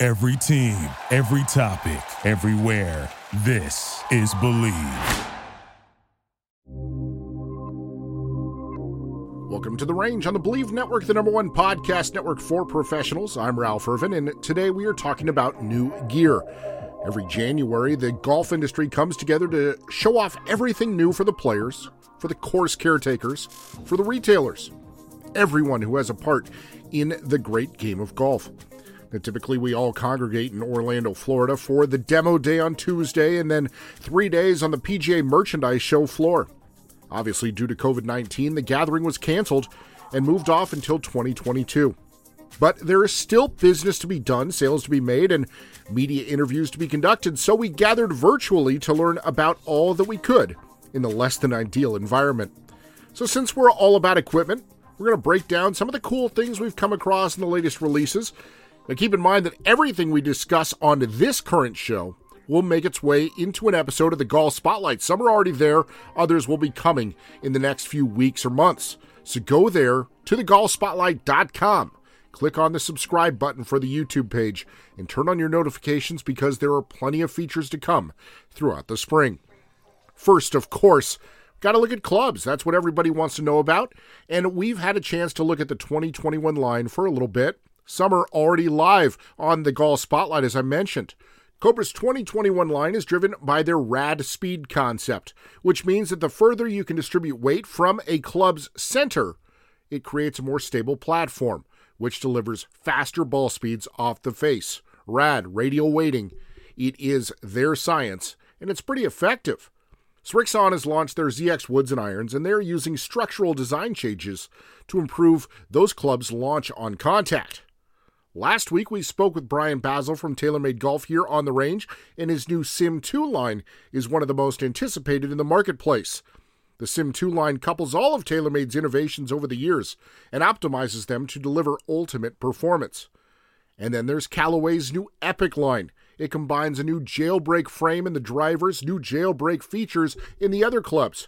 Every team, every topic, everywhere. This is Bleav. Welcome to The Range on the Bleav Network, the number one podcast network for professionals. I'm Ralph Irvin, and today we are talking about new gear. Every January, the golf industry comes together to show off everything new for the players, for the course caretakers, for the retailers, everyone who has a part in the great game of golf. Typically, we all congregate in Orlando, Florida for the demo day on Tuesday and then three days on the PGA merchandise show floor. Obviously, due to COVID 19, the gathering was canceled and moved off until 2022. But there is still business to be done, sales to be made, and media interviews to be conducted, so we gathered virtually to learn about all that we could in the less than ideal environment. So, since we're all about equipment, we're going to break down some of the cool things we've come across in the latest releases now, keep in mind that everything we discuss on this current show will make its way into an episode of the Golf Spotlight. Some are already there, others will be coming in the next few weeks or months. So go there to thegolfspotlight.com. Click on the subscribe button for the YouTube page and turn on your notifications because there are plenty of features to come throughout the spring. First, of course, got to look at clubs. That's what everybody wants to know about. And we've had a chance to look at the 2021 line for a little bit. Some are already live on the Golf Spotlight, as I mentioned. Cobra's 2021 line is driven by their RADSPEED concept, which means that the further you can distribute weight from a club's center, it creates a more stable platform, which delivers faster ball speeds off the face. Rad radial weighting. It is their science, and it's pretty effective. Srixon has launched their ZX Woods and Irons, and they're using structural design changes to improve those clubs' launch on contact. Last week, we spoke with Brian Bazzel from TaylorMade Golf here on the range, and his new Sim 2 line is one of the most anticipated in the marketplace. The Sim 2 line couples all of TaylorMade's innovations over the years and optimizes them to deliver ultimate performance. And then there's Callaway's new Epic line. It combines a new jailbreak frame in the drivers, new jailbreak features in the other clubs,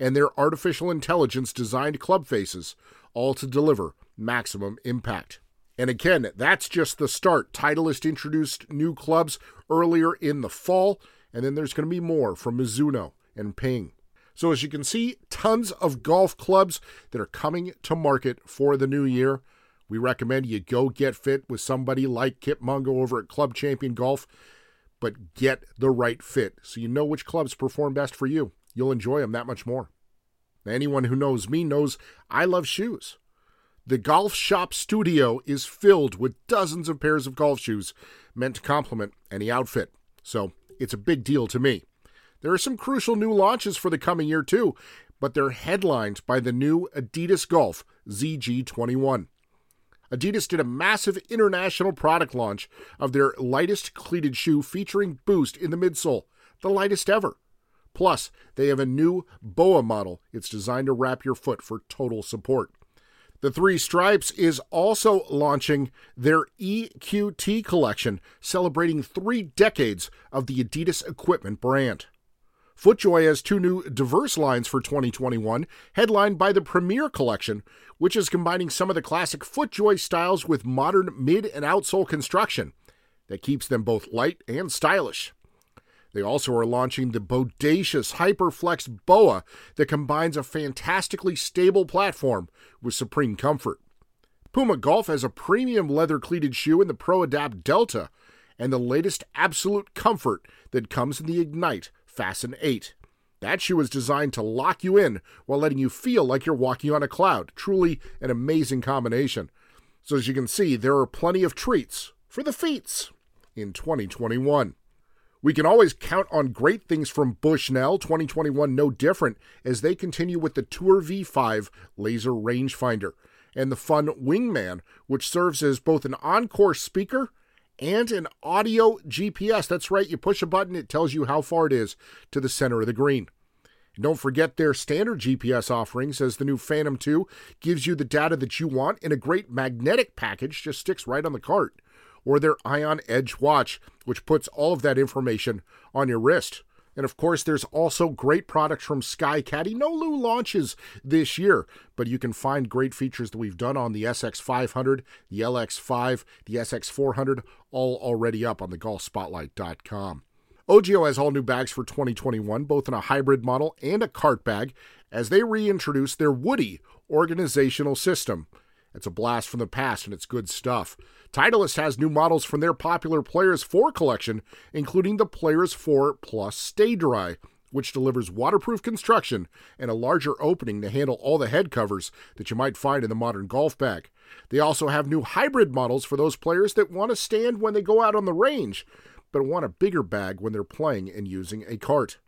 and their artificial intelligence designed club faces, all to deliver maximum impact. And again, that's just the start. Titleist introduced new clubs earlier in the fall, and then there's going to be more from Mizuno and Ping. So, as you can see, tons of golf clubs that are coming to market for the new year. We recommend you go get fit with somebody like Kip Mungo over at Club Champion Golf, but get the right fit so you know which clubs perform best for you. You'll enjoy them that much more. Anyone who knows me knows I love shoes. The Golf Shop Studio is filled with dozens of pairs of golf shoes meant to complement any outfit. So it's a big deal to me. There are some crucial new launches for the coming year, too, but they're headlined by the new Adidas Golf ZG21. Adidas did a massive international product launch of their lightest cleated shoe featuring Boost in the midsole, the lightest ever. Plus, they have a new BOA model. It's designed to wrap your foot for total support. The Three Stripes is also launching their EQT collection, celebrating three decades of the Adidas equipment brand. FootJoy has two new diverse lines for 2021, headlined by the Premier Collection, which is combining some of the classic FootJoy styles with modern mid and outsole construction that keeps them both light and stylish. They also are launching the bodacious Hyperflex BOA that combines a fantastically stable platform with supreme comfort. Puma Golf has a premium leather cleated shoe in the Pro Adapt Delta and the latest absolute comfort that comes in the Ignite Fasten 8. That shoe is designed to lock you in while letting you feel like you're walking on a cloud. Truly an amazing combination. So, as you can see, there are plenty of treats for the feets in 2021. We can always count on great things from Bushnell, 2021 no different, as they continue with the Tour V5 laser rangefinder and the fun Wingman, which serves as both an on-course speaker and an audio GPS. That's right, you push a button, it tells you how far it is to the center of the green. And don't forget their standard GPS offerings, as the new Phantom 2 gives you the data that you want in a great magnetic package, just sticks right on the cart. Or their Ion Edge watch, which puts all of that information on your wrist. And of course, there's also great products from SkyCaddie. No new launches this year, but you can find great features that we've done on the SX500, the LX5, the SX400, all already up on the golfspotlight.com. OGIO has all new bags for 2021, both in a hybrid model and a cart bag, as they reintroduce their Woode organizational system. It's a blast from the past and it's good stuff. Titleist has new models from their popular Players 4 collection, including the Players 4 Plus StaDry, which delivers waterproof construction and a larger opening to handle all the head covers that you might find in the modern golf bag. They also have new hybrid models for those players that want to stand when they go out on the range, but want a bigger bag when they're playing and using a cart.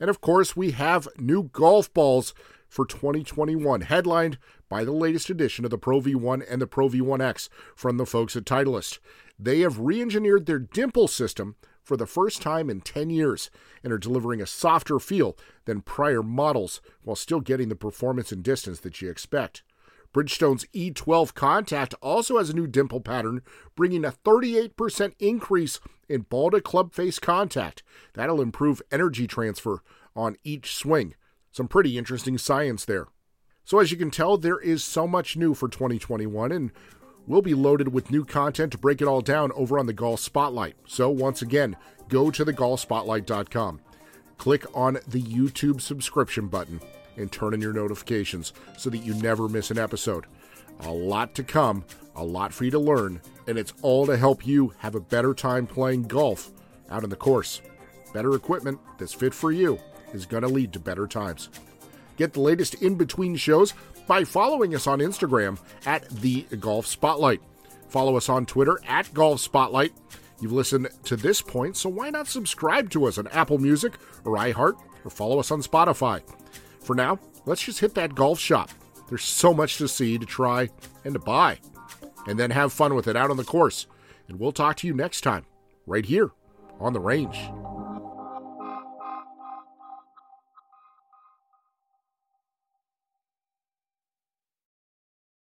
And of course, we have new golf balls for 2021, headlined by the latest edition of the Pro V1 and the Pro V1X from the folks at Titleist. They have re engineered their dimple system for the first time in 10 years and are delivering a softer feel than prior models while still getting the performance and distance that you expect. Bridgestone's E12 Contact also has a new dimple pattern, bringing a 38% increase in ball to club face contact. That'll improve energy transfer on each swing. Some pretty interesting science there. So, as you can tell, there is so much new for 2021, and we'll be loaded with new content to break it all down over on the Golf Spotlight. So, once again, go to thegolfspotlight.com, click on the YouTube subscription button, and turn on your notifications so that you never miss an episode. A lot to come, a lot for you to learn, and it's all to help you have a better time playing golf out on the course. Better equipment that's fit for you is going to lead to better times. Get the latest in between shows by following us on Instagram at The Golf Spotlight. Follow us on Twitter at Golf Spotlight. You've listened to this point, so why not subscribe to us on Apple Music or iHeart or follow us on Spotify? For now, let's just hit that golf shop. There's so much to see, to try, and to buy. And then have fun with it out on the course. And we'll talk to you next time, right here on the range.